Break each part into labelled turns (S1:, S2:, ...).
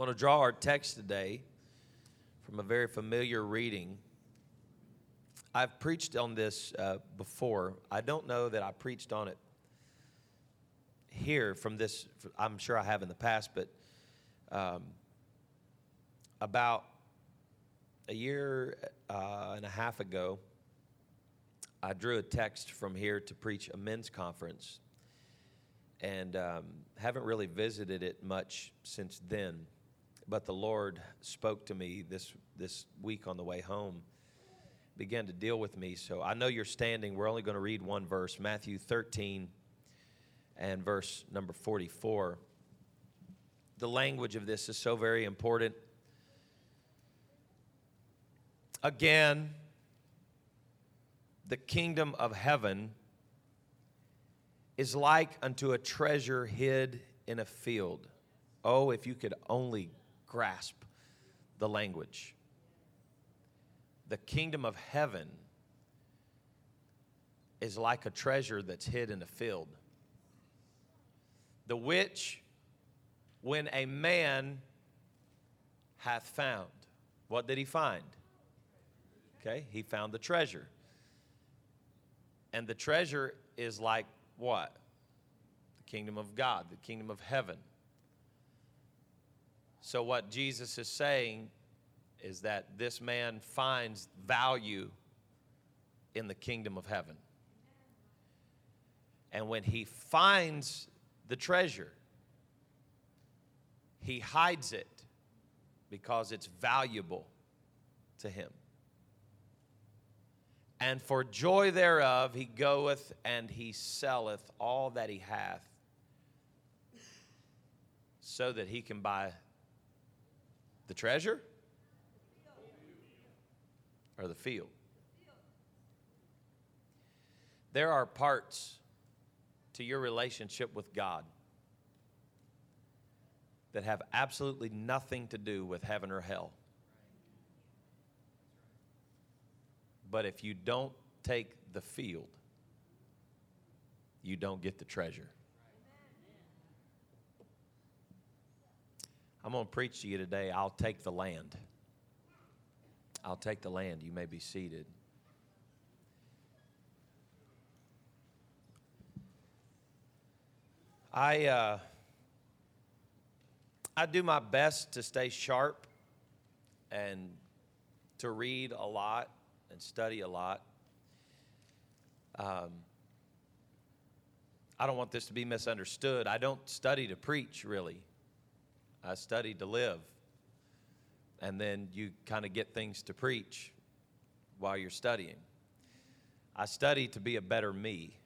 S1: I'm going to draw our text today from a very familiar reading. I've preached on this uh, before. I don't know that I preached on it here from this, I'm sure I have in the past, but um, about a year uh, and a half ago, I drew a text from here to preach a men's conference and um, haven't really visited it much since then but the Lord spoke to me this, this week on the way home, began to deal with me. So I know you're standing. We're only going to read one verse Matthew 13 and verse number 44. The language of this is so very important. Again, the kingdom of heaven is like unto a treasure hid in a field. Oh, if you could only grasp the language. The kingdom of heaven is like a treasure that's hid in a field. The which, when a man hath found, what did he find? Okay, he found the treasure. And the treasure is like what? The kingdom of God, the kingdom of heaven. So, what Jesus is saying is that this man finds value in the kingdom of heaven. And when he finds the treasure, he hides it because it's valuable to him. And for joy thereof, he goeth and he selleth all that he hath so that he can buy the treasure or the field? There are parts to your relationship with God that have absolutely nothing to do with heaven or hell. But if you don't take the field, you don't get the treasure. I'm going to preach to you today. I'll take the land. I'll take the land. You may be seated. I, uh, I do my best to stay sharp and to read a lot and study a lot. Um, I don't want this to be misunderstood. I don't study to preach, really. I studied to live. And then you kind of get things to preach while you're studying. I study to be a better me.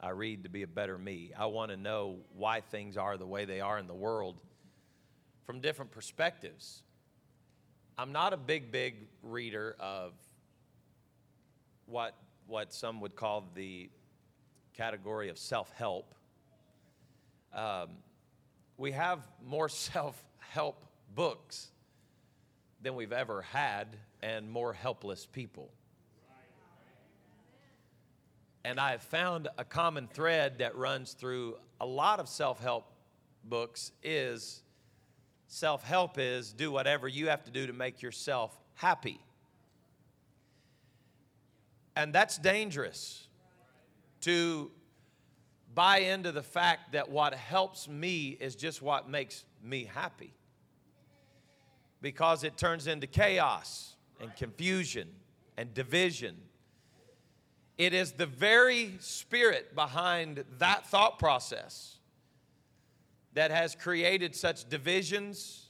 S1: I read to be a better me. I want to know why things are the way they are in the world from different perspectives. I'm not a big, big reader of what, what some would call the category of self help. Um, we have more self help books than we've ever had and more helpless people. And I have found a common thread that runs through a lot of self help books is self help is do whatever you have to do to make yourself happy. And that's dangerous to buy into the fact that what helps me is just what makes me happy. Because it turns into chaos and confusion and division. It is the very spirit behind that thought process that has created such divisions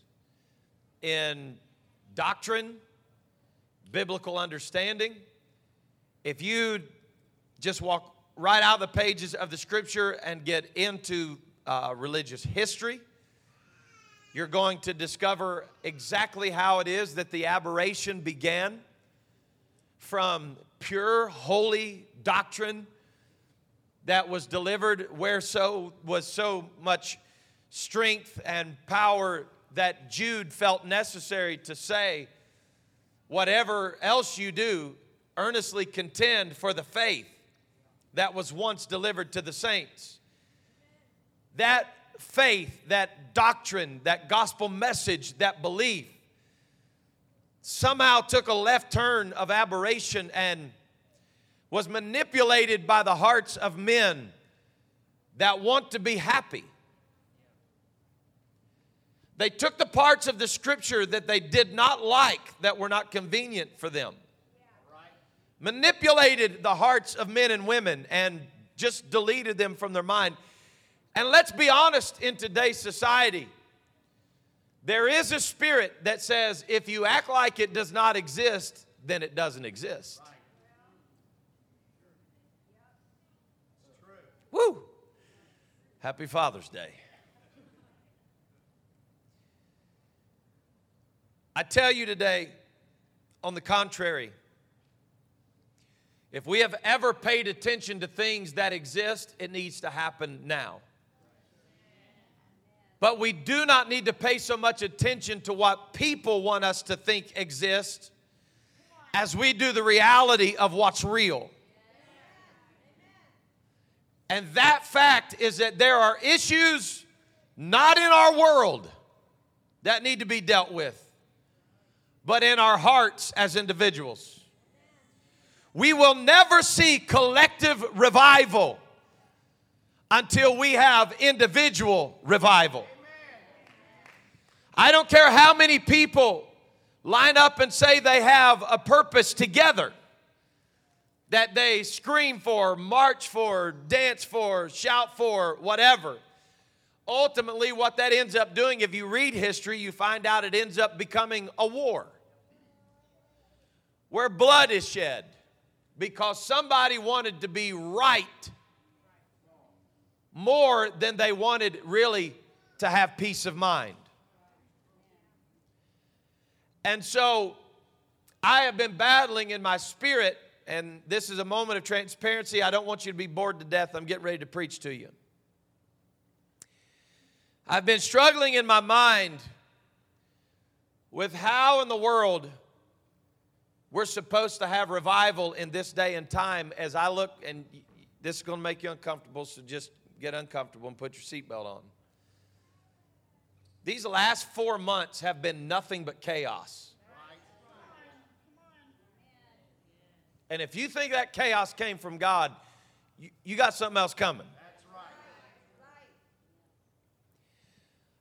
S1: in doctrine, biblical understanding. If you just walk right out of the pages of the scripture and get into uh, religious history. You're going to discover exactly how it is that the aberration began from pure, holy doctrine that was delivered where so was so much strength and power that Jude felt necessary to say, whatever else you do, earnestly contend for the faith that was once delivered to the saints. That faith, that doctrine, that gospel message, that belief somehow took a left turn of aberration and was manipulated by the hearts of men that want to be happy. They took the parts of the scripture that they did not like, that were not convenient for them, manipulated the hearts of men and women, and just deleted them from their mind. And let's be honest in today's society, there is a spirit that says if you act like it does not exist, then it doesn't exist. Woo! Happy Father's Day. I tell you today, on the contrary, if we have ever paid attention to things that exist, it needs to happen now. But we do not need to pay so much attention to what people want us to think exists as we do the reality of what's real. And that fact is that there are issues not in our world that need to be dealt with, but in our hearts as individuals. We will never see collective revival until we have individual revival. I don't care how many people line up and say they have a purpose together that they scream for, march for, dance for, shout for, whatever. Ultimately, what that ends up doing, if you read history, you find out it ends up becoming a war where blood is shed because somebody wanted to be right more than they wanted really to have peace of mind. And so I have been battling in my spirit, and this is a moment of transparency. I don't want you to be bored to death. I'm getting ready to preach to you. I've been struggling in my mind with how in the world we're supposed to have revival in this day and time as I look, and this is going to make you uncomfortable, so just get uncomfortable and put your seatbelt on. These last four months have been nothing but chaos. And if you think that chaos came from God, you, you got something else coming.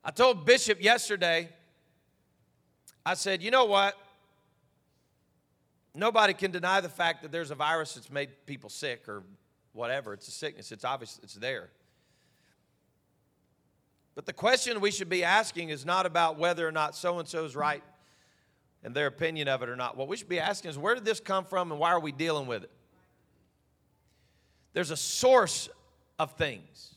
S1: I told Bishop yesterday, I said, you know what? Nobody can deny the fact that there's a virus that's made people sick or whatever. It's a sickness, it's obvious, it's there. But the question we should be asking is not about whether or not so and so is right and their opinion of it or not. What we should be asking is where did this come from and why are we dealing with it? There's a source of things.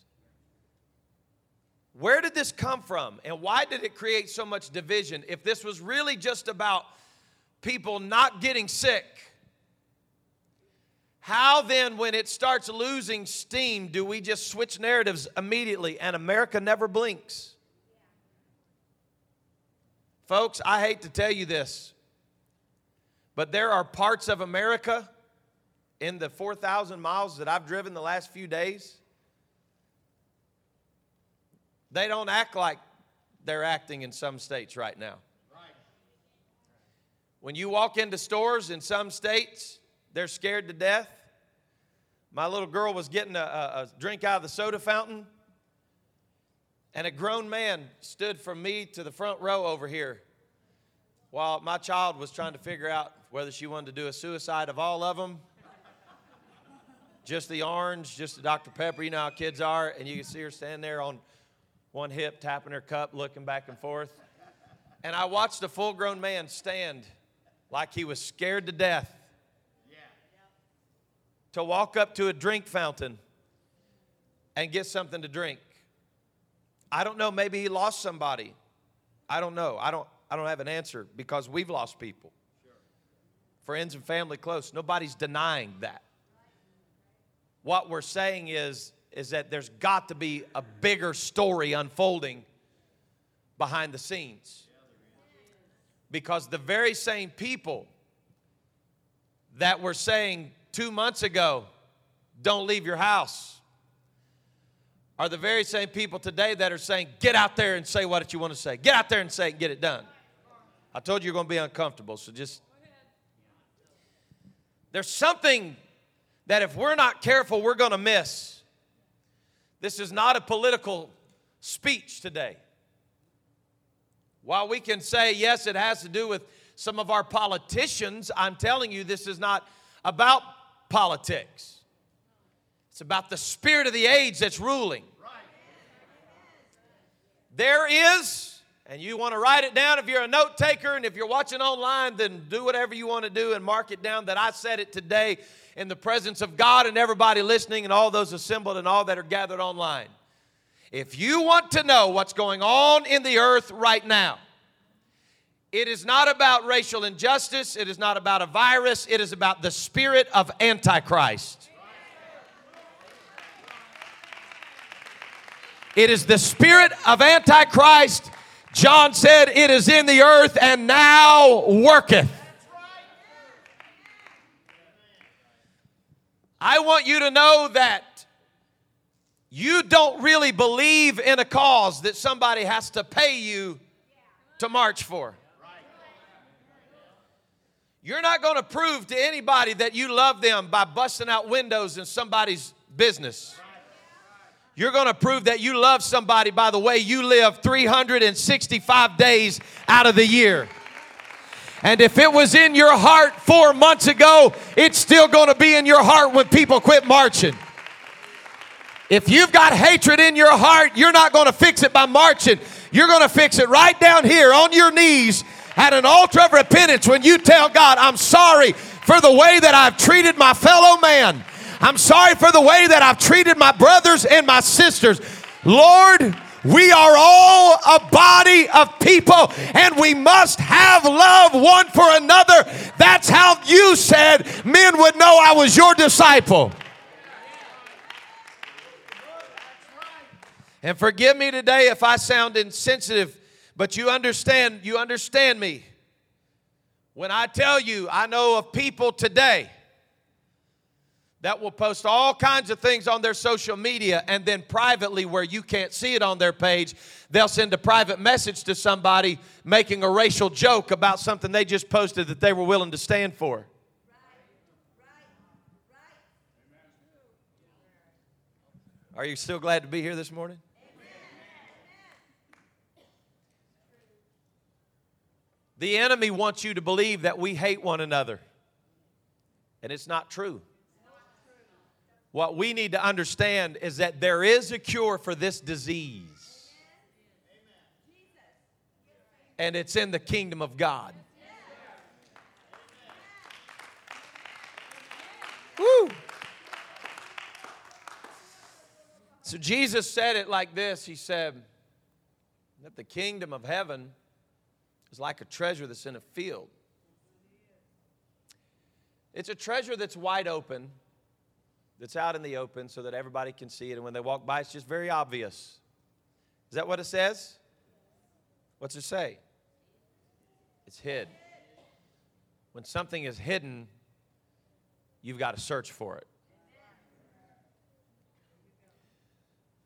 S1: Where did this come from and why did it create so much division? If this was really just about people not getting sick, how then, when it starts losing steam, do we just switch narratives immediately and America never blinks? Folks, I hate to tell you this, but there are parts of America in the 4,000 miles that I've driven the last few days. They don't act like they're acting in some states right now. When you walk into stores in some states, they're scared to death. My little girl was getting a, a, drink out of the soda fountain, and a grown man stood from me to the front row over here while my child was trying to figure out whether she wanted to do a suicide of all of them. just the orange, just the Dr. Pepper, you know how kids are, and you can see her standing there on one hip, tapping her cup, looking back and forth. And I watched a full grown man stand like he was scared to death to walk up to a drink fountain and get something to drink. I don't know, maybe he lost somebody. I don't know. I don't I don't have an answer because we've lost people. Friends and family close. Nobody's denying that. What we're saying is is that there's got to be a bigger story unfolding behind the scenes because the very same people that were saying two months ago, don't leave your house, are the very same people today that are saying, get out there and say what you want to say. Get out there and say it and get it done. I told you you're going to be uncomfortable, so just. There's something that if we're not careful, we're going to miss. This is not a political speech today. While we can say, yes, it has to do with some of our politicians, I'm telling you, this is not about politics. It's about the spirit of the age that's ruling. There is, and you want to write it down if you're a note taker, and if you're watching online, then do whatever you want to do and mark it down that I said it today in the presence of God and everybody listening and all those assembled and all that are gathered online. If you want to know what's going on in the earth right now, it is not about racial injustice. It is not about a virus. It is about the spirit of Antichrist. It is the spirit of Antichrist. John said, It is in the earth and now worketh. I want you to know that you don't really believe in a cause that somebody has to pay you to march for. You're not going to prove to anybody that you love them by busting out windows in somebody's business. You're going to prove that you love somebody by the way you live 365 days out of the year. And if it was in your heart four months ago, it's still going to be in your heart when people quit marching. If you've got hatred in your heart, you're not going to fix it by marching. You're going to fix it right down here on your knees at an altar of repentance when you tell God, I'm sorry for the way that I've treated my fellow man. I'm sorry for the way that I've treated my brothers and my sisters. Lord, we are all a body of people and we must have love one for another. That's how you said men would know I was your disciple. And forgive me today if I sound insensitive but you understand, you understand me. When I tell you, I know of people today that will post all kinds of things on their social media and then privately where you can't see it on their page they'll send a private message to somebody making a racial joke about something they just posted that they were willing to stand for are you still glad to be here this morning The enemy wants you to believe that we hate one another. And it's not true. What we need to understand is that there is a cure for this disease. And it's in the kingdom of God. Woo! So Jesus said it like this He said, that the kingdom of heaven is like a treasure that's in a field. It's a treasure that's wide open, that's out in the open so that everybody can see it. And when they walk by, it's just very obvious. Is that what it says? What's it say? It's hid. When something is hidden, you've got to search for it.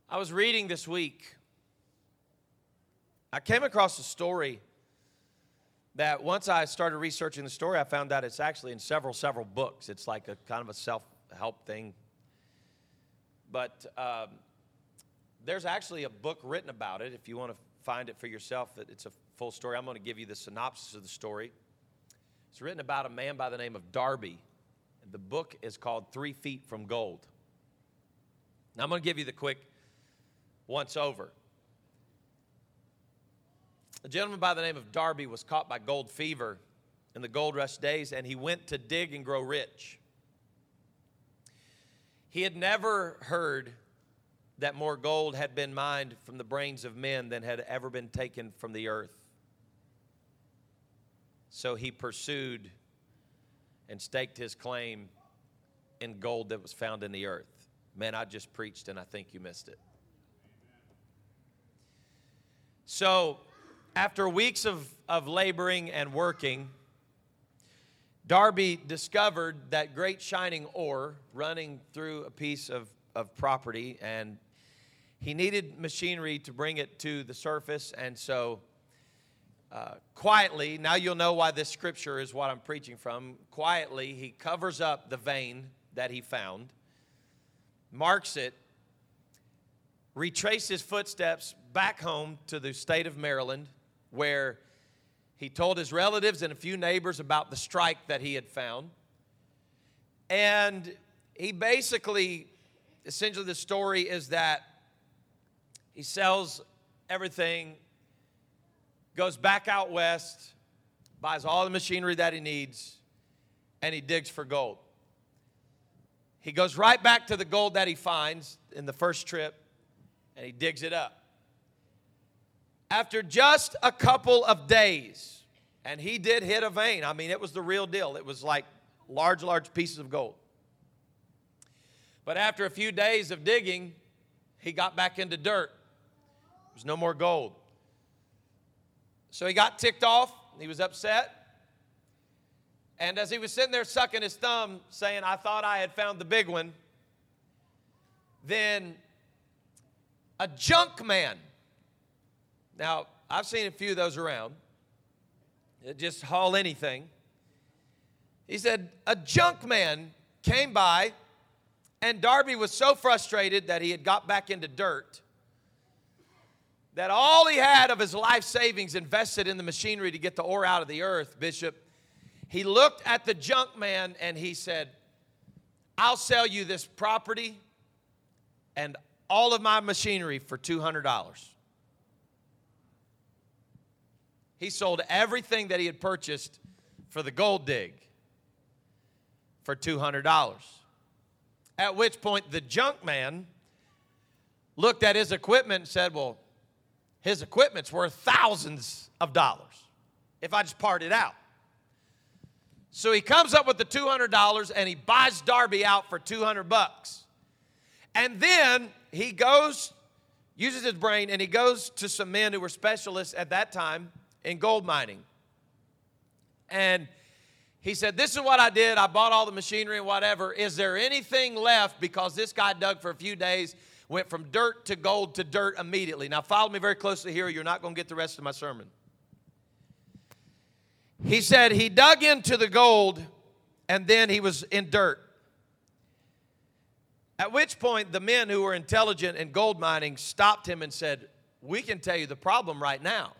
S1: I was reading this week. I came across a story that once I started researching the story, I found out it's actually in several, several books. It's like a kind of a self help thing. But um, there's actually a book written about it. If you want to find it for yourself, it's a full story. I'm going to give you the synopsis of the story. It's written about a man by the name of Darby. The book is called Three Feet from Gold. Now, I'm going to give you the quick once over. A gentleman by the name of Darby was caught by gold fever in the gold rush days, and he went to dig and grow rich. He had never heard that more gold had been mined from the brains of men than had ever been taken from the earth. So he pursued and staked his claim in gold that was found in the earth. Man, I just preached and I think you missed it. So after weeks of, of laboring and working, Darby discovered that great shining ore running through a piece of, of property, and he needed machinery to bring it to the surface, and so uh, quietly, now you'll know why this scripture is what I'm preaching from. Quietly, he covers up the vein that he found, marks it, retraced his footsteps back home to the state of Maryland, where he told his relatives and a few neighbors about the strike that he had found. And he basically, essentially, the story is that he sells everything, goes back out west, buys all the machinery that he needs, and he digs for gold. He goes right back to the gold that he finds in the first trip and he digs it up. After just a couple of days, and he did hit a vein. I mean, it was the real deal. It was like large, large pieces of gold. But after a few days of digging, he got back into dirt. There's no more gold. So he got ticked off. He was upset. And as he was sitting there sucking his thumb, saying, I thought I had found the big one, then a junk man. Now, I've seen a few of those around. Just haul anything. He said, a junk man came by, and Darby was so frustrated that he had got back into dirt that all he had of his life savings invested in the machinery to get the ore out of the earth, Bishop, he looked at the junk man and he said, I'll sell you this property and all of my machinery for $200. He sold everything that he had purchased for the gold dig for $200. At which point, the junk man looked at his equipment and said, Well, his equipment's worth thousands of dollars if I just part it out. So he comes up with the $200 and he buys Darby out for 200 bucks. And then he goes, uses his brain, and he goes to some men who were specialists at that time in gold mining. And he said, This is what I did. I bought all the machinery and whatever. Is there anything left? Because this guy dug for a few days went from dirt to gold to dirt immediately. Now, follow me very closely here. You're not going to get the rest of my sermon. He said he dug into the gold and then he was in dirt. At which point, the men who were intelligent in gold mining stopped him and said, We can tell you the problem right now.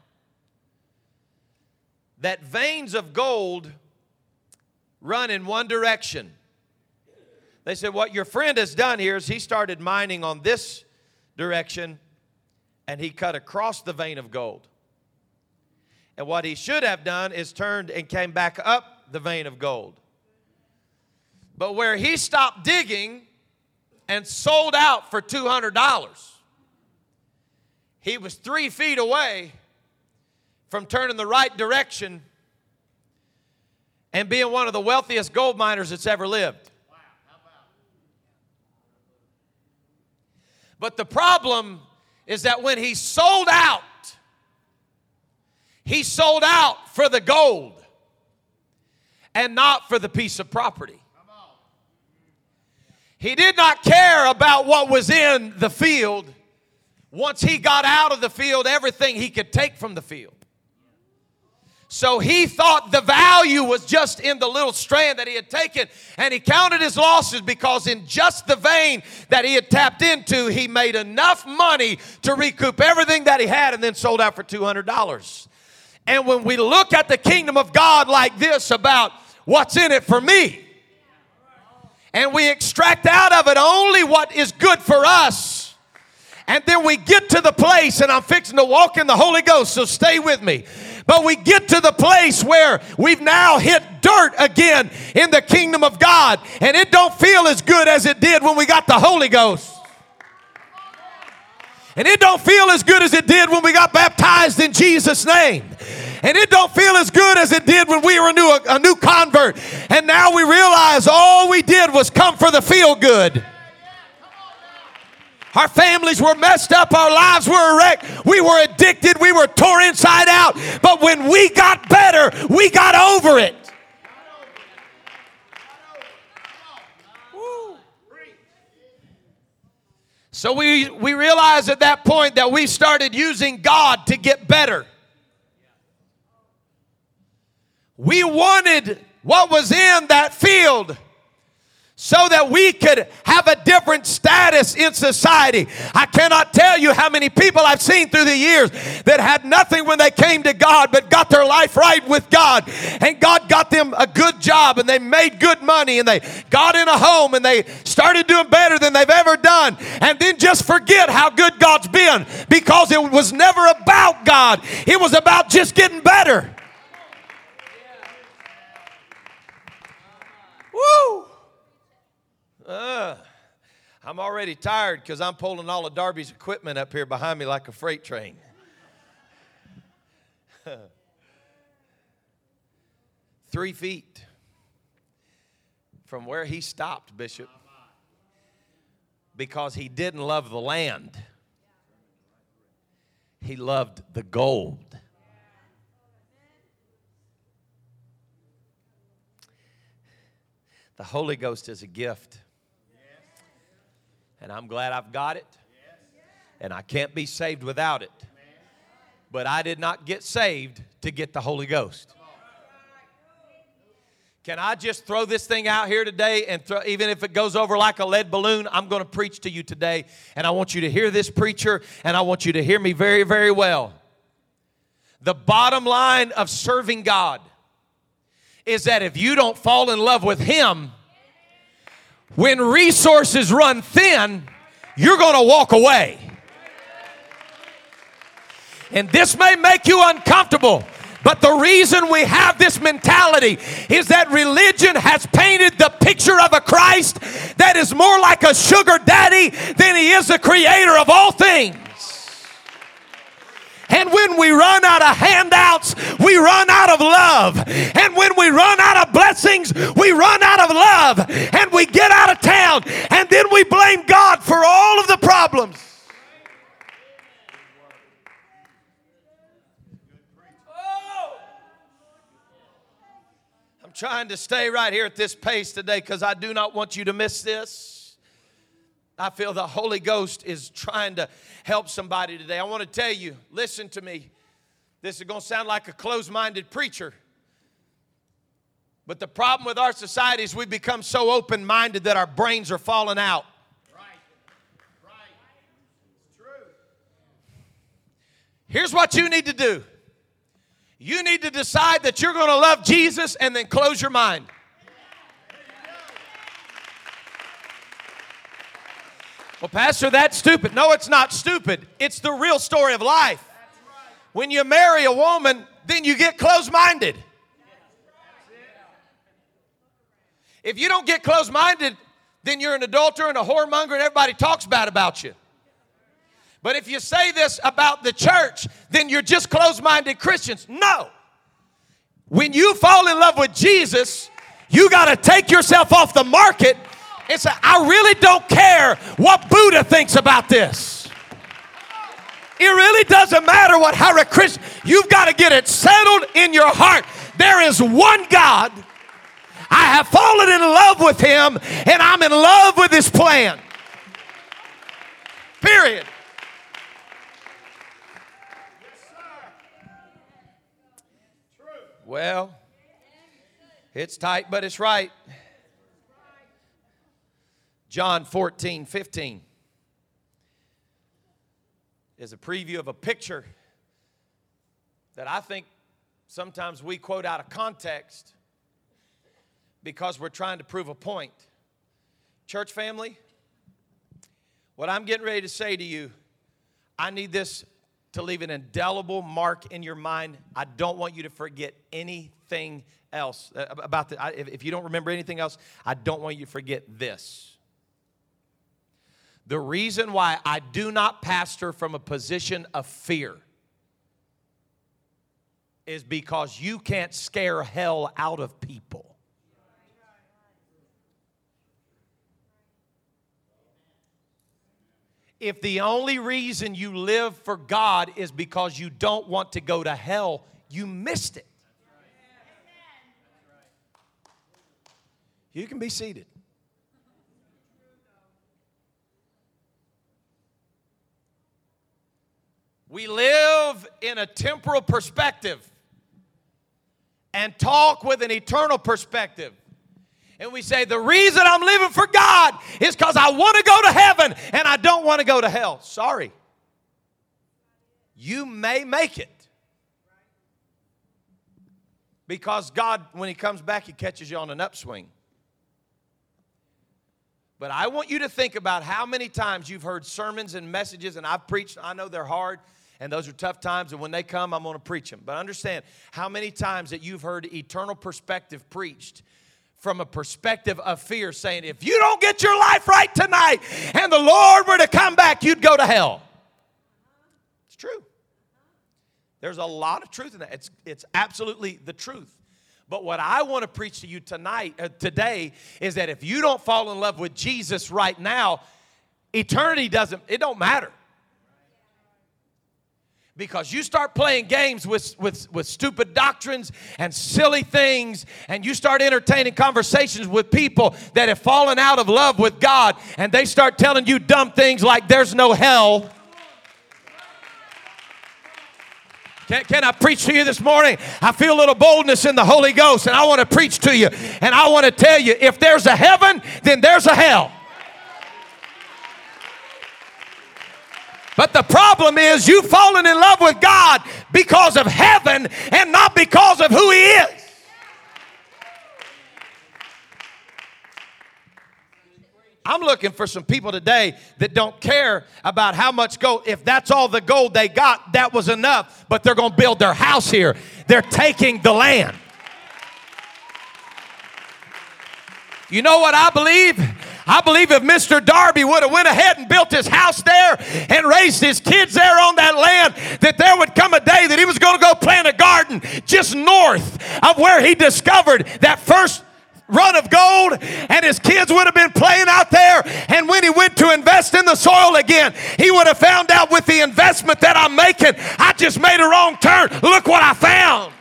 S1: That veins of gold run in one direction. They said, What your friend has done here is he started mining on this direction and he cut across the vein of gold. And what he should have done is turned and came back up the vein of gold. But where he stopped digging and sold out for $200, he was three feet away from turning the right direction and being one of the wealthiest gold miners that's ever lived. But the problem is that when he sold out, he sold out for the gold and not for the piece of property. He did not care about what was in the field. Once he got out of the field, everything he could take from the field. So he thought the value was just in the little strand that he had taken, and he counted his losses because in just the vein that he had tapped into, he made enough money to recoup everything that he had and then sold out for $200. And when we look at the kingdom of God like this about what's in it for me, and we extract out of it only what is good for us, and then we get to the place, and I'm fixing to walk in the Holy Ghost, so stay with me but we get to the place where we've now hit dirt again in the kingdom of God. And it don't feel as good as it did when we got the Holy Ghost. And it don't feel as good as it did when we got baptized in Jesus' name. And it don't feel as good as it did when we were a new, a new convert. And now we realize all we did was come for the feel good. Our families were messed up. Our lives were wrecked. We were addicted. We were tore inside out. But when we got better, we got over it. So we, we realized at that point that we started using God to get better. We wanted what was in that field so that we could have a different status in society. I cannot tell you how many people I've seen through the years that had nothing when they came to God, but got their life right with God. And God got them a good job and they made good money and they got in a home and they started doing better than they've ever done. And then just forget how good God's been because it was never about God, it was about just getting better. Woo! Uh, I'm already tired because I'm pulling all of Darby's equipment up here behind me like a freight train. Three feet from where he stopped, Bishop, because he didn't love the land, he loved the gold. The Holy Ghost is a gift. And I'm glad I've got it. And I can't be saved without it. But I did not get saved to get the Holy Ghost. Can I just throw this thing out here today and throw, even if it goes over like a lead balloon, I'm going to preach to you today. And I want you to hear this preacher and I want you to hear me very, very well. The bottom line of serving God is that if you don't fall in love with Him, when resources run thin, you're going to walk away. And this may make you uncomfortable. But the reason we have this mentality is that religion has painted the picture of a Christ that is more like a sugar daddy than he is the creator of all things. And when we run out of handouts, we run out of love. And when we run out of blessings, we run out of love. And we get out of town. And then we blame God for all of the problems. I'm trying to stay right here at this pace today because I do not want you to miss this. I feel the Holy Ghost is trying to help somebody today. I want to tell you, listen to me. This is going to sound like a closed minded preacher. But the problem with our society is we've become so open minded that our brains are falling out. Right. Right. It's true. Here's what you need to do you need to decide that you're going to love Jesus and then close your mind. Well, Pastor, that's stupid. No, it's not stupid. It's the real story of life. When you marry a woman, then you get closed minded. If you don't get closed minded, then you're an adulterer and a whoremonger, and everybody talks bad about you. But if you say this about the church, then you're just closed minded Christians. No. When you fall in love with Jesus, you got to take yourself off the market it's a, I really don't care what Buddha thinks about this. It really doesn't matter what Hare Krishna, you've got to get it settled in your heart. There is one God. I have fallen in love with him and I'm in love with his plan. Period. Well, it's tight, but it's right. John 14, 15 is a preview of a picture that I think sometimes we quote out of context because we're trying to prove a point. Church family, what I'm getting ready to say to you, I need this to leave an indelible mark in your mind. I don't want you to forget anything else uh, about the. If you don't remember anything else, I don't want you to forget this. The reason why I do not pastor from a position of fear is because you can't scare hell out of people. If the only reason you live for God is because you don't want to go to hell, you missed it. You can be seated. We live in a temporal perspective and talk with an eternal perspective. And we say, the reason I'm living for God is because I want to go to heaven and I don't want to go to hell. Sorry. You may make it. Because God, when He comes back, He catches you on an upswing. But I want you to think about how many times you've heard sermons and messages, and I've preached, I know they're hard, and those are tough times, and when they come, I'm gonna preach them. But understand how many times that you've heard eternal perspective preached from a perspective of fear, saying, if you don't get your life right tonight and the Lord were to come back, you'd go to hell. It's true. There's a lot of truth in that. It's, it's absolutely the truth. But what I want to preach to you tonight, uh, today, is that if you don't fall in love with Jesus right now, eternity doesn't, it don't matter. Because you start playing games with, with, with stupid doctrines and silly things, and you start entertaining conversations with people that have fallen out of love with God, and they start telling you dumb things like there's no hell Can, can, I preach to you this morning? I feel a little boldness in the Holy Ghost, and I want to preach to you. And I want to tell you if there's a heaven, then there's a hell. But the problem is you've fallen in love with God because of heaven and not because of who He is. I'm looking for some people today that don't care about how much gold. If that's all the gold they got, that was enough. But they're going to build their house here. They're taking the land. You know what I believe? I believe if Mr. Darby would have went ahead and built his house there and raised his kids there on that land, that there would come a day that he was going to go plant a garden just north of where he discovered that first run of gold and his kids would have been playing out there. And when he went to invest in the soil again, he would have found out with the investment that I'm making, I just made a wrong turn. Look what I found.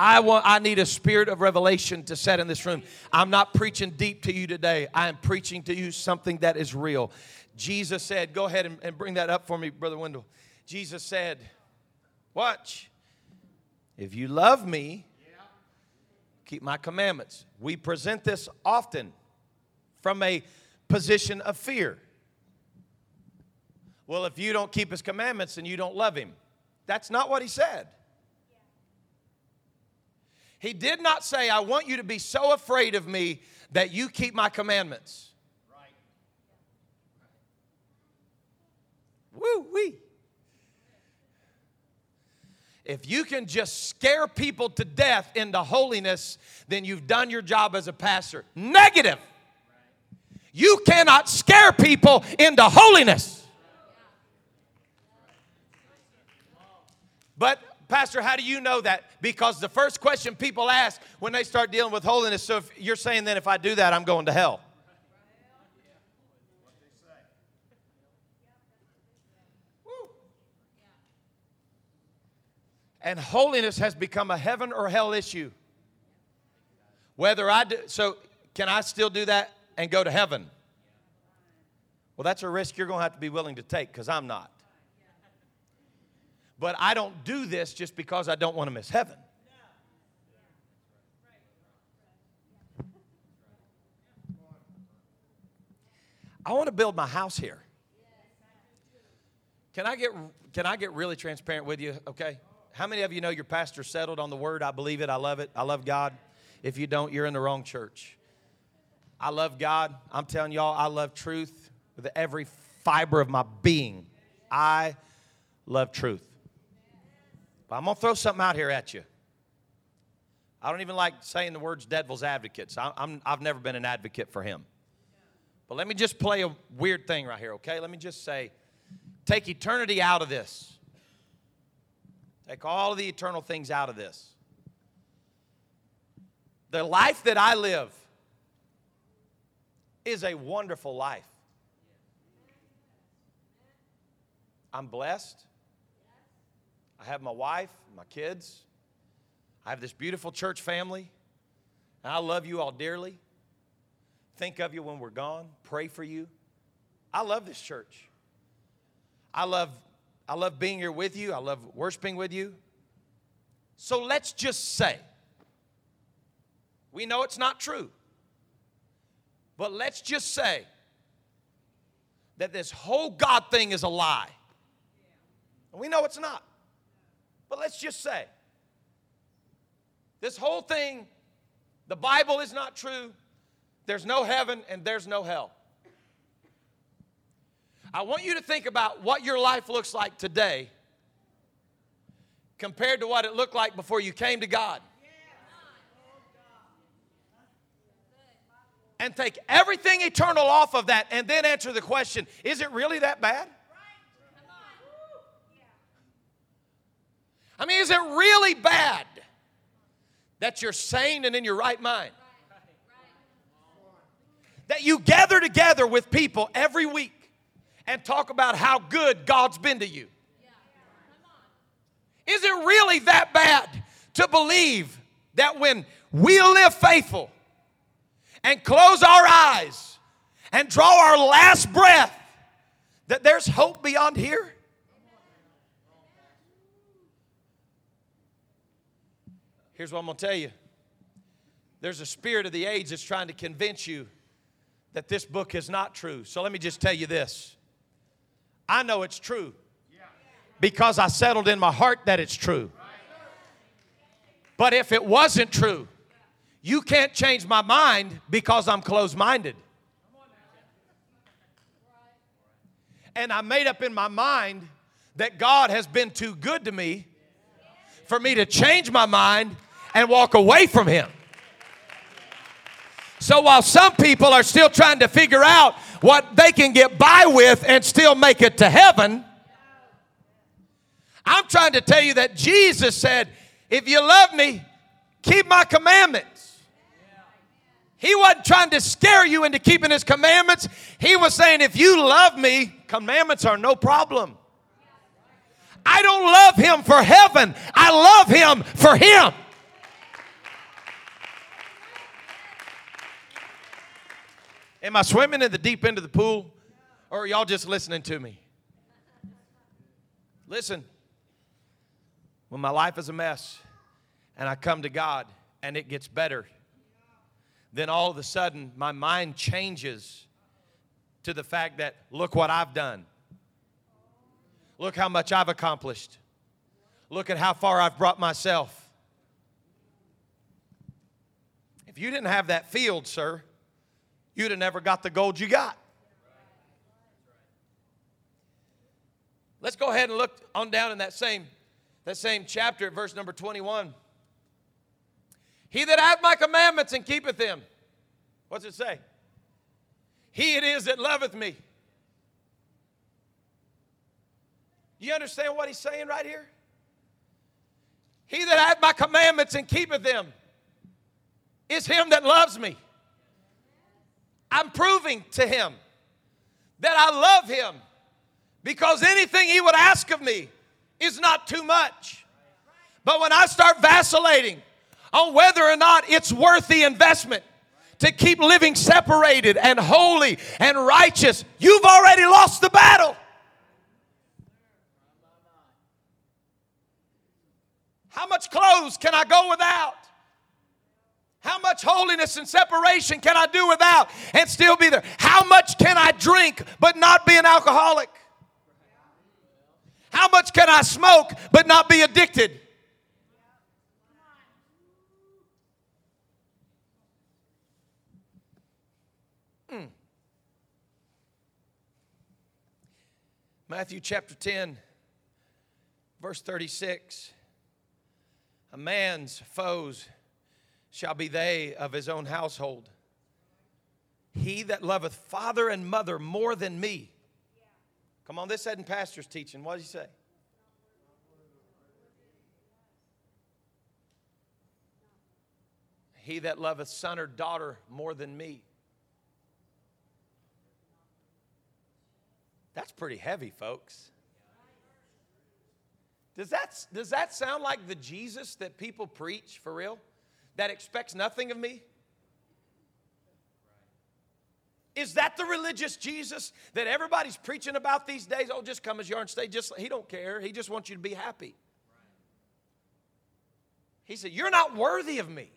S1: I want I need a spirit of revelation to set in this room. I'm not preaching deep to you today. I am preaching to you something that is real. Jesus said, Go ahead and, and bring that up for me, Brother Wendell. Jesus said, Watch. If you love me, keep my commandments. We present this often from a position of fear. Well, if you don't keep his commandments, then you don't love him. That's not what he said. He did not say, I want you to be so afraid of me that you keep my commandments. Woo wee. If you can just scare people to death into holiness, then you've done your job as a pastor. Negative. You cannot scare people into holiness. But, Pastor, how do you know that? Because the first question people ask when they start dealing with holiness, so if you're saying then if I do that, I'm going to hell. And holiness has become a heaven or hell issue. Whether I do, so can I still do that and go to heaven? Well, that's a risk you're going to have to be willing to take because I'm not. But I don't do this just because I don't want to miss heaven. I want to build my house here. Can I get can I get really transparent with you, okay? How many of you know your pastor settled on the word? I believe it. I love it. I love God. If you don't, you're in the wrong church. I love God. I'm telling y'all, I love truth with every fiber of my being. I love truth. But I'm going to throw something out here at you. I don't even like saying the words devil's advocates. I, I'm, I've never been an advocate for him. But let me just play a weird thing right here, okay? Let me just say take eternity out of this. Take all of the eternal things out of this. The life that I live is a wonderful life. I'm blessed. I have my wife, my kids. I have this beautiful church family. And I love you all dearly. think of you when we're gone, pray for you. I love this church. I love, I love being here with you. I love worshiping with you. So let's just say, we know it's not true, but let's just say that this whole God thing is a lie. And we know it's not. But let's just say this whole thing, the Bible is not true. There's no heaven and there's no hell. I want you to think about what your life looks like today compared to what it looked like before you came to God. And take everything eternal off of that and then answer the question is it really that bad? I mean, is it really bad that you're sane and in your right mind? That you gather together with people every week and talk about how good God's been to you. Is it really that bad to believe that when we live faithful and close our eyes and draw our last breath, that there's hope beyond here? Here's what I'm going to tell you there's a spirit of the age that's trying to convince you that this book is not true. So let me just tell you this I know it's true because I settled in my heart that it's true. But if it wasn't true, you can't change my mind because I'm closed minded. And I made up in my mind that God has been too good to me for me to change my mind and walk away from Him. So while some people are still trying to figure out what they can get by with and still make it to heaven, I'm trying to tell you that Jesus said, If you love me, keep my commandments. He wasn't trying to scare you into keeping his commandments. He was saying, If you love me, commandments are no problem. I don't love him for heaven, I love him for him. Am I swimming in the deep end of the pool? Or are y'all just listening to me? Listen, when my life is a mess and I come to God and it gets better, then all of a sudden my mind changes to the fact that look what I've done. Look how much I've accomplished. Look at how far I've brought myself. If you didn't have that field, sir, you'd have never got the gold you got. Let's go ahead and look on down in that same, that same chapter at verse number 21. He that hath my commandments and keepeth them. What's it say? He it is that loveth me. You understand what he's saying right here? He that hath my commandments and keepeth them is him that loves me. I'm proving to him that I love him because anything he would ask of me is not too much. But when I start vacillating on whether or not it's worth the investment to keep living separated and holy and righteous, you've already lost the battle. How much clothes can I go without? How much holiness and separation can I do without and still be there? How much can I drink but not be an alcoholic? How much can I smoke but not be addicted? Mm. Matthew chapter 10, verse 36. A man's foes shall be they of his own household. He that loveth father and mother more than me. Come on, this isn't pastor's teaching. What does he say? He that loveth son or daughter more than me. That's pretty heavy, folks. Does that, does that sound like the Jesus that people preach for real? That expects nothing of me? Is that the religious Jesus that everybody's preaching about these days? Oh, just come as you are and stay just he don't care. He just wants you to be happy. He said, You're not worthy of me.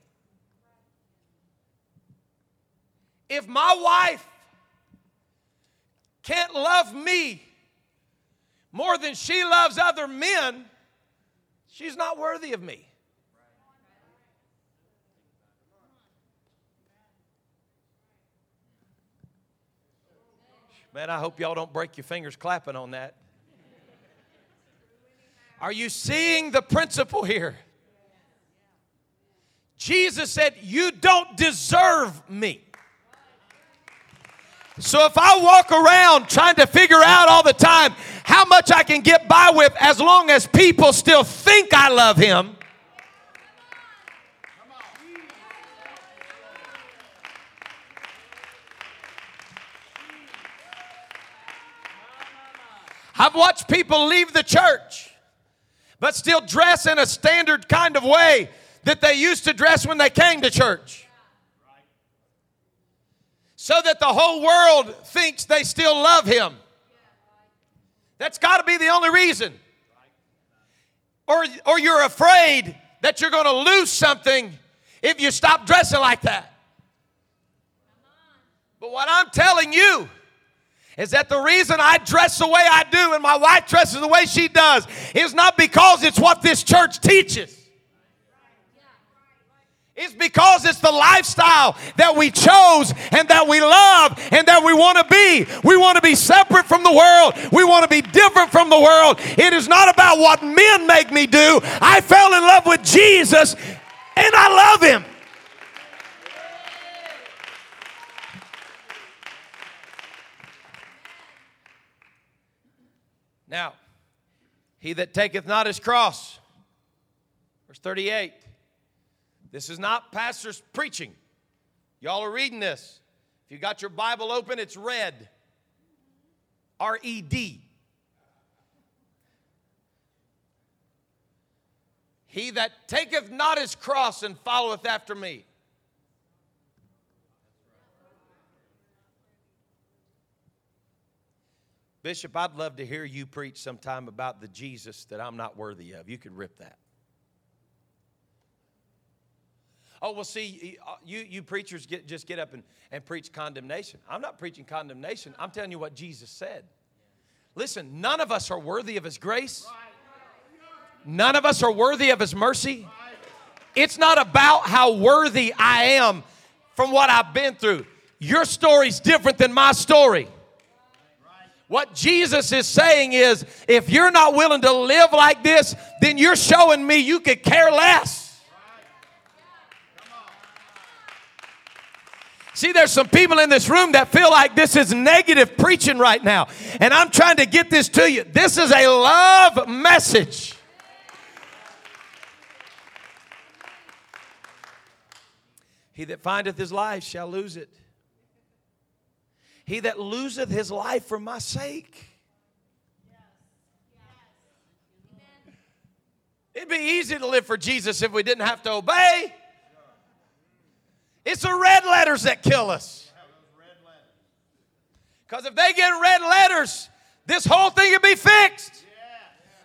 S1: If my wife can't love me more than she loves other men, she's not worthy of me. Man, I hope y'all don't break your fingers clapping on that. Are you seeing the principle here? Jesus said, You don't deserve me. So if I walk around trying to figure out all the time how much I can get by with as long as people still think I love him, I've watched people leave the church, but still dress in a standard kind of way that they used to dress when they came to church. So that the whole world thinks they still love him. That's got to be the only reason. Or, or you're afraid that you're going to lose something if you stop dressing like that. But what I'm telling you, is that the reason I dress the way I do and my wife dresses the way she does is not because it's what this church teaches. It's because it's the lifestyle that we chose and that we love and that we want to be. We want to be separate from the world. We want to be different from the world. It is not about what men make me do. I fell in love with Jesus and I love him. Now, he that taketh not his cross, verse 38. This is not pastors preaching. Y'all are reading this. If you got your Bible open, it's red. R E D. He that taketh not his cross and followeth after me. Bishop, I'd love to hear you preach sometime about the Jesus that I'm not worthy of. You could rip that. Oh, well, see, uh, you, you preachers get, just get up and, and preach condemnation. I'm not preaching condemnation. I'm telling you what Jesus said. Listen, none of us are worthy of His grace, none of us are worthy of His mercy. It's not about how worthy I am from what I've been through. Your story's different than my story. What Jesus is saying is if you're not willing to live like this, then you're showing me you could care less. See, there's some people in this room that feel like this is negative preaching right now. And I'm trying to get this to you. This is a love message. He that findeth his life shall lose it. He that loseth his life for my sake. It'd be easy to live for Jesus if we didn't have to obey. It's the red letters that kill us. Because if they get red letters, this whole thing would be fixed.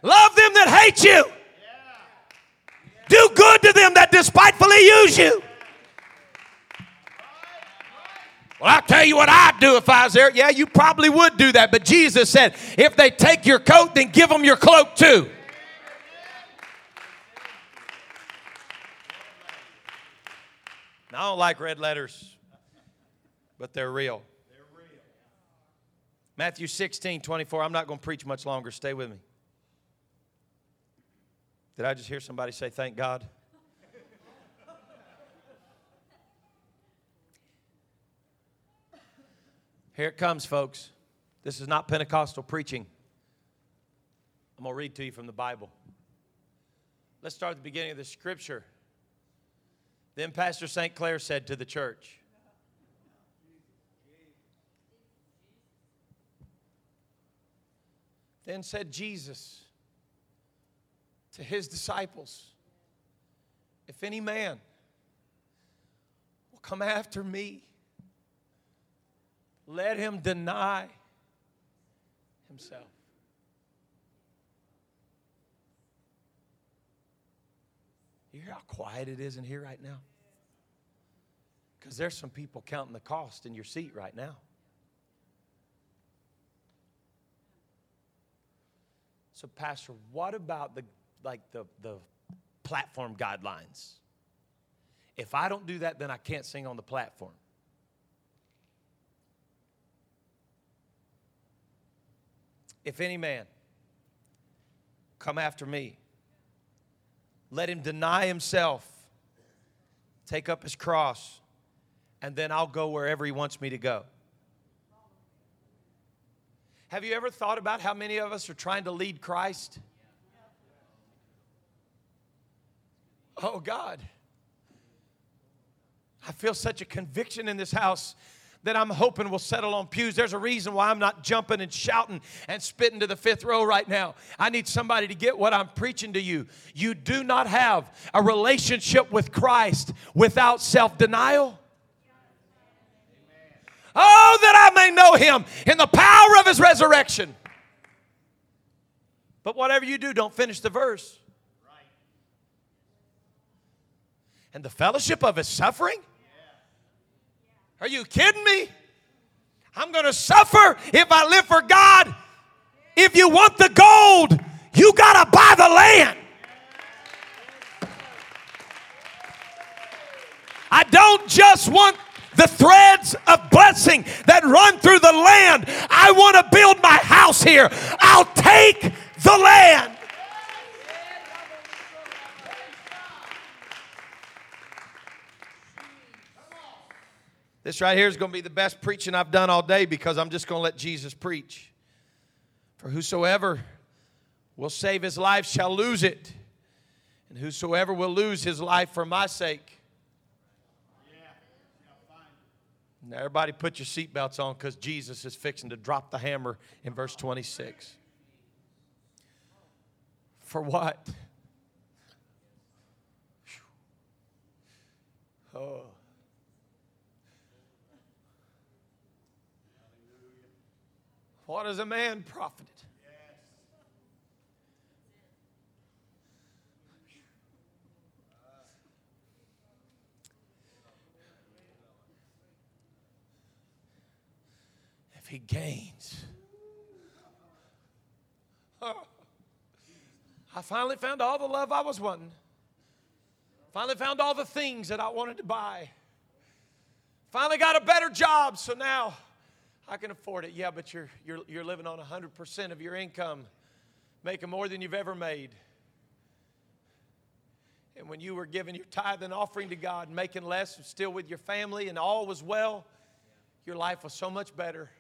S1: Love them that hate you. Do good to them that despitefully use you. Well, I'll tell you what I'd do if I was there. Yeah, you probably would do that. But Jesus said, if they take your coat, then give them your cloak too. Now, I don't like red letters, but they're real. Matthew 16, 24. I'm not going to preach much longer. Stay with me. Did I just hear somebody say, thank God? Here it comes, folks. This is not Pentecostal preaching. I'm going to read to you from the Bible. Let's start at the beginning of the scripture. Then Pastor St. Clair said to the church, Then said Jesus to his disciples, If any man will come after me, Let him deny himself. You hear how quiet it is in here right now? Because there's some people counting the cost in your seat right now. So, Pastor, what about the like the, the platform guidelines? If I don't do that, then I can't sing on the platform. If any man come after me, let him deny himself, take up his cross, and then I'll go wherever he wants me to go. Have you ever thought about how many of us are trying to lead Christ? Oh, God. I feel such a conviction in this house that I'm hoping will settle on pews. There's a reason why I'm not jumping and shouting and spitting to the fifth row right now. I need somebody to get what I'm preaching to you. You do not have a relationship with Christ without self denial. Oh, that I may know him in the power of his resurrection. But whatever you do, don't finish the verse. And the fellowship of his suffering? Are you kidding me? I'm going to suffer if I live for God. If you want the gold, you got to buy the land. I don't just want the threads of blessing that run through the land. I want to build my house here. I'll take the land. This right here is going to be the best preaching I've done all day because I'm just going to let Jesus preach. For whosoever will save his life shall lose it, and whosoever will lose his life for my sake Now, everybody put your seatbelts on because Jesus is fixing to drop the hammer in verse 26. For what? Oh. What is a man profited? If he gains. Oh. I finally found all the love I was wanting. Finally found all the things that I wanted to buy. Finally got a better job, so now I can afford it. Yeah, but you're, you're, you're living on 100% of your income, making more than you've ever made. And when you were giving your tithe and offering to God, making less, and still with your family, and all was well, your life was so much better.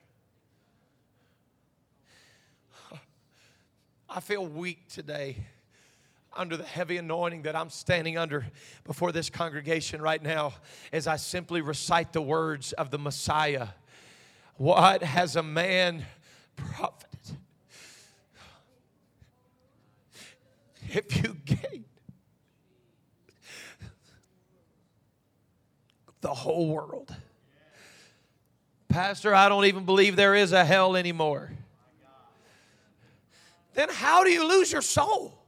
S1: I feel weak today under the heavy anointing that I'm standing under before this congregation right now as I simply recite the words of the Messiah. What has a man profited if you gain the whole world? Pastor, I don't even believe there is a hell anymore then how do you lose your soul?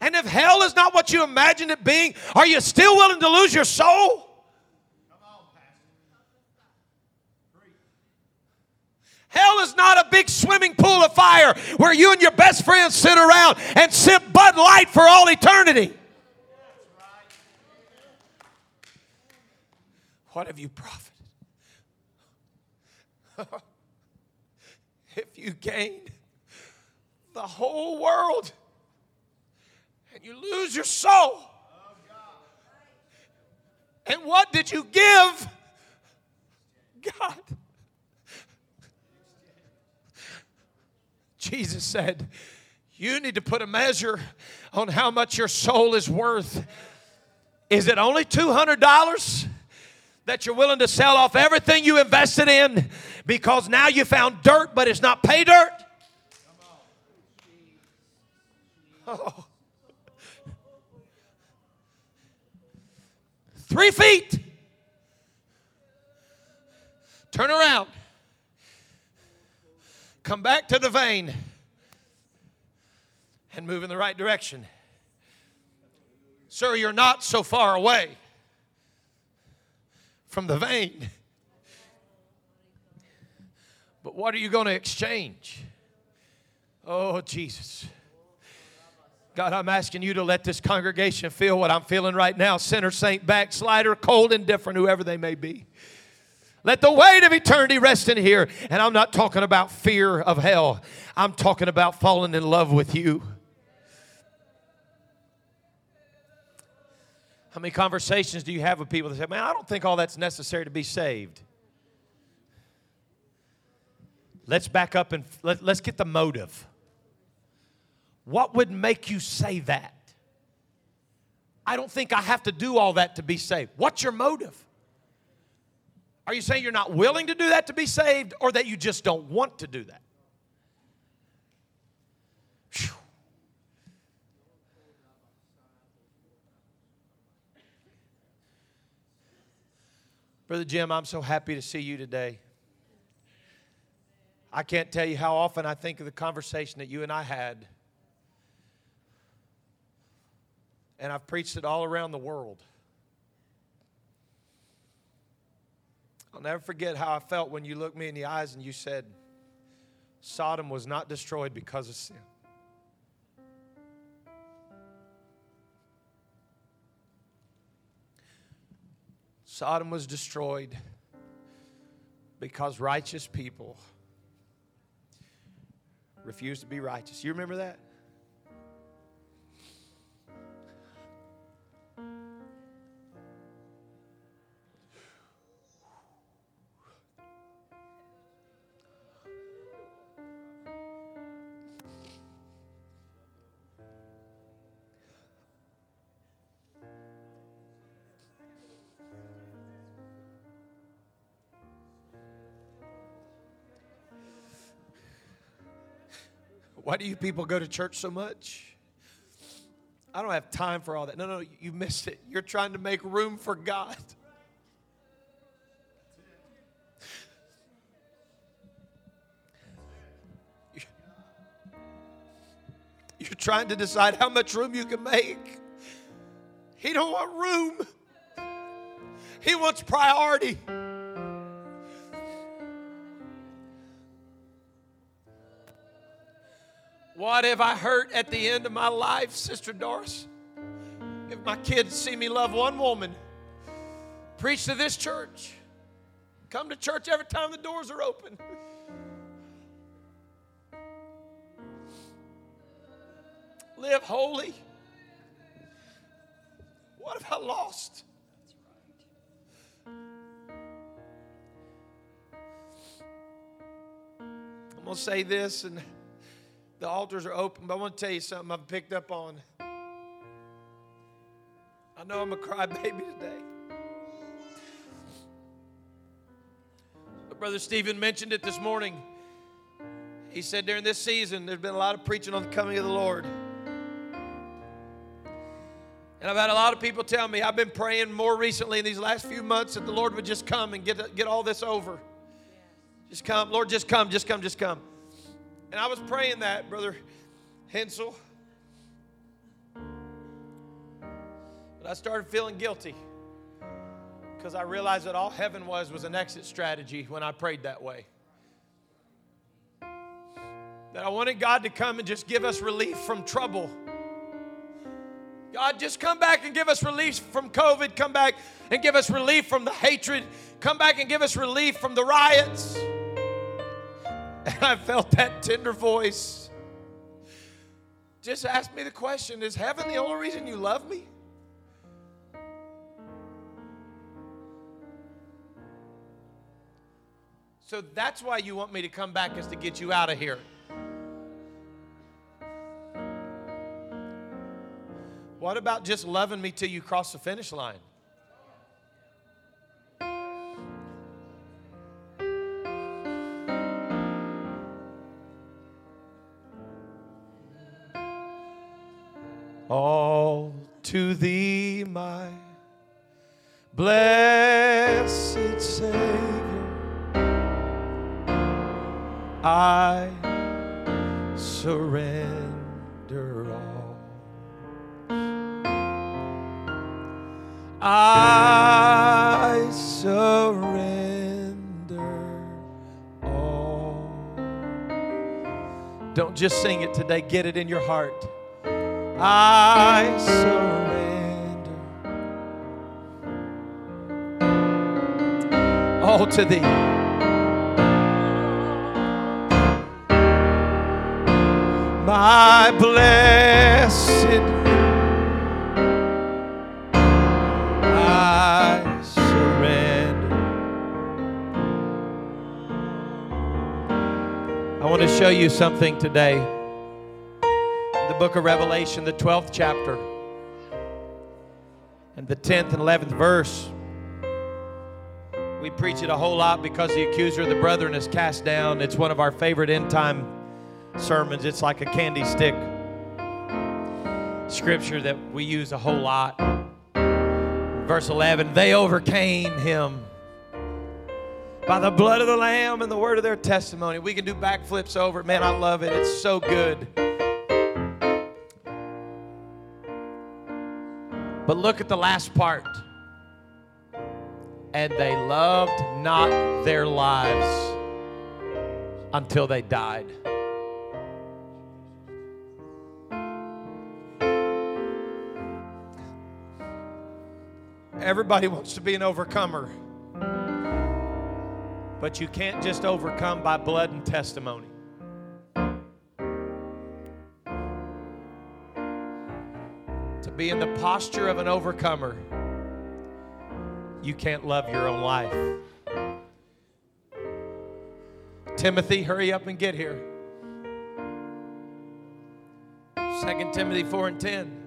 S1: And if hell is not what you imagined it being, are you still willing to lose your soul? Hell is not a big swimming pool of fire where you and your best friends sit around and sip Bud Light for all eternity. What have you profited? if you gain the whole world and you lose your soul? And what did you give God? Jesus said, You need to put a measure on how much your soul is worth. Is it only $200? that you're willing to sell off everything you invested in because now you found dirt, but it's not pay dirt? Oh. Three feet. Turn around. Come back to the vein and move in the right direction. Sir, you're not so far away from the vein. But what are you going to exchange? Oh, Jesus. God, I'm asking you to let this congregation feel what I'm feeling right now sinner, saint, backslider, cold, indifferent, whoever they may be. Let the weight of eternity rest in here. And I'm not talking about fear of hell, I'm talking about falling in love with you. How many conversations do you have with people that say, Man, I don't think all that's necessary to be saved? Let's back up and let, us get the motive. What would make you say that? I don't think I have to do all that to be saved. What's your motive? Are you saying you're not willing to do that to be saved or that you just don't want to do that? Whew. Brother Jim, I'm so happy to see you today. I can't tell you how often I think of the conversation that you and I had. And I've preached it all around the world. I'll never forget how I felt when you looked me in the eyes and you said, Sodom was not destroyed because of sin. Sodom was destroyed because righteous people refused to be righteous. You remember that? Why do you people go to church so much? I don't have time for all that. No, no, you missed it. You're trying to make room for God. You're trying to decide how much room you can make. He don't want room. He wants priority. What have I hurt at the end of my life, Sister Doris? If my kids see me love one woman, preach to this church, come to church every time the doors are open. Live holy. What have I lost? I'm going to say this and the altars are open, but I want to tell you something I've picked up on. I know I'm a crybaby today. But Brother Stephen mentioned it this morning. He said during this season, there's been a lot of preaching on the coming of the Lord. And I've had a lot of people tell me, I've been praying more recently in these last few months that the Lord would just come and get, get all this over. Just come. Lord, just come, just come, just come. And I was praying that, Brother Hensel. But I started feeling guilty because I realized that all heaven was was an exit strategy when I prayed that way. That I wanted God to come and just give us relief from trouble. God, just come back and give us relief from COVID. Come back and give us relief from the hatred. Come back and give us relief from the riots. And I felt that tender voice. Just ask me the question Is heaven the only reason you love me? So that's why you want me to come back, is to get you out of here. What about just loving me till you cross the finish line? Just sing it today, get it in your heart. I surrender all to thee. my blessed show you something today. The book of Revelation, the 12th chapter, and the 10th and 11th verse. We preach it a whole lot because the accuser of the brethren is cast down. It's one of our favorite end time sermons, it's like a candy stick scripture that we use a whole lot. Verse 11 they overcame him by the blood of the Lamb and the word of their testimony. We can do backflips over it. Man, I love it. It's so good. But look at the last part. And they loved not their lives until they died. Everybody wants to be an overcomer. But you can't just overcome by blood and testimony. To be in the posture of an overcomer, you can't love your own life. Timothy, hurry up and get here. 2 Timothy 4 and 10.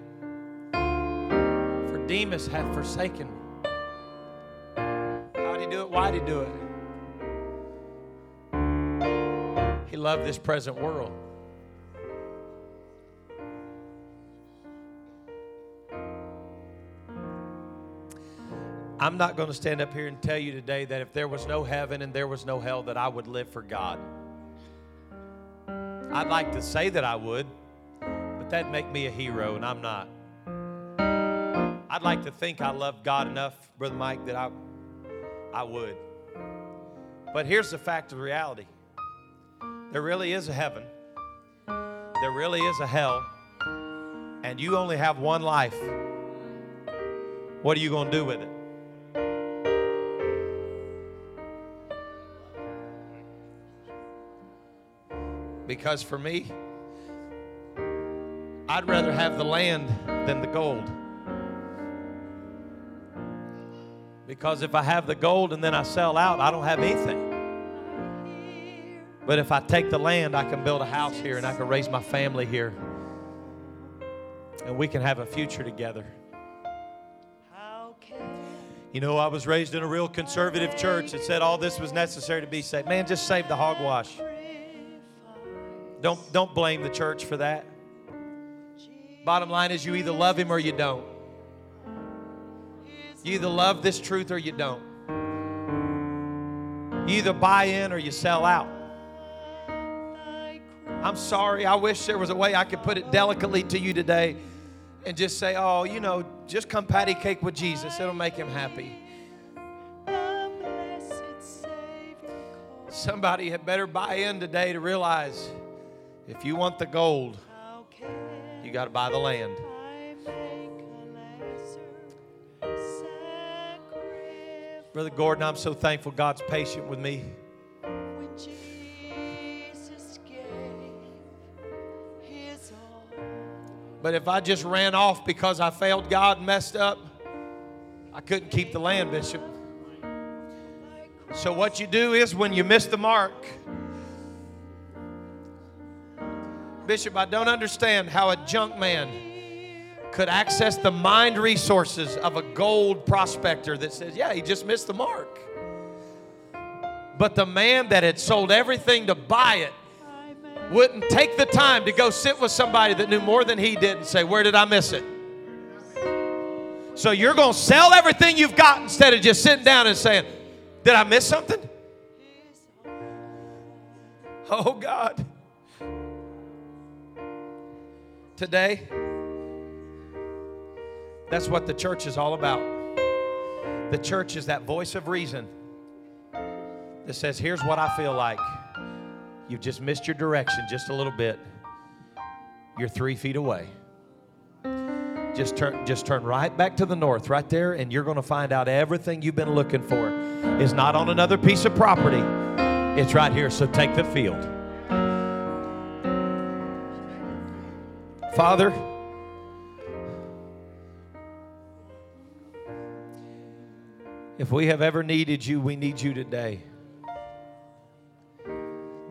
S1: For Demas hath forsaken me. How did he do it? Why did he do it? He loved this present world. I'm not going to stand up here and tell you today that if there was no heaven and there was no hell, that I would live for God. I'd like to say that I would, but that'd make me a hero, and I'm not. I'd like to think I love God enough, Brother Mike, that I, I would. But here's the fact of reality there really is a heaven, there really is a hell, and you only have one life. What are you going to do with it? Because for me, I'd rather have the land than the gold. Because if I have the gold and then I sell out, I don't have anything. But if I take the land, I can build a house here and I can raise my family here. And we can have a future together. You know, I was raised in a real conservative church that said all this was necessary to be saved. Man, just save the hogwash. Don't, don't blame the church for that. Bottom line is you either love him or you don't. You either love this truth or you don't. You either buy in or you sell out. I'm sorry. I wish there was a way I could put it delicately to you today and just say, oh, you know, just come patty cake with Jesus. It'll make him happy. Somebody had better buy in today to realize if you want the gold, you got to buy the land. Brother Gordon, I'm so thankful God's patient with me. But if I just ran off because I failed God and messed up, I couldn't keep the land, Bishop. So, what you do is when you miss the mark, Bishop, I don't understand how a junk man could access the mind resources of a gold prospector that says, Yeah, he just missed the mark. But the man that had sold everything to buy it wouldn't take the time to go sit with somebody that knew more than he did and say, Where did I miss it? So you're going to sell everything you've got instead of just sitting down and saying, Did I miss something? Oh God. Today, that's what the church is all about. The church is that voice of reason that says, Here's what I feel like. You've just missed your direction just a little bit. You're three feet away. Just turn, just turn right back to the north, right there, and you're going to find out everything you've been looking for is not on another piece of property. It's right here. So take the field. Father, if we have ever needed you, we need you today.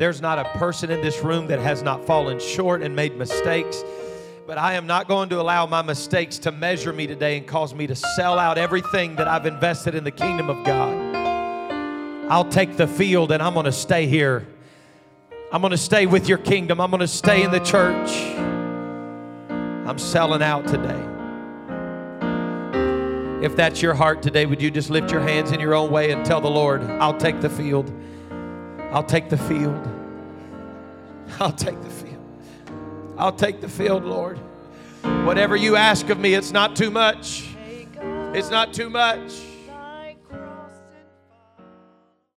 S1: There's not a person in this room that has not fallen short and made mistakes. But I am not going to allow my mistakes to measure me today and cause me to sell out everything that I've invested in the kingdom of God. I'll take the field and I'm going to stay here. I'm going to stay with your kingdom. I'm going to stay in the church. I'm selling out today. If that's your heart today, would you just lift your hands in your own way and tell the Lord, I'll take the field. I'll take the field. I'll take the field. I'll take the field, Lord. Whatever you ask of me, it's not too much. It's not too much.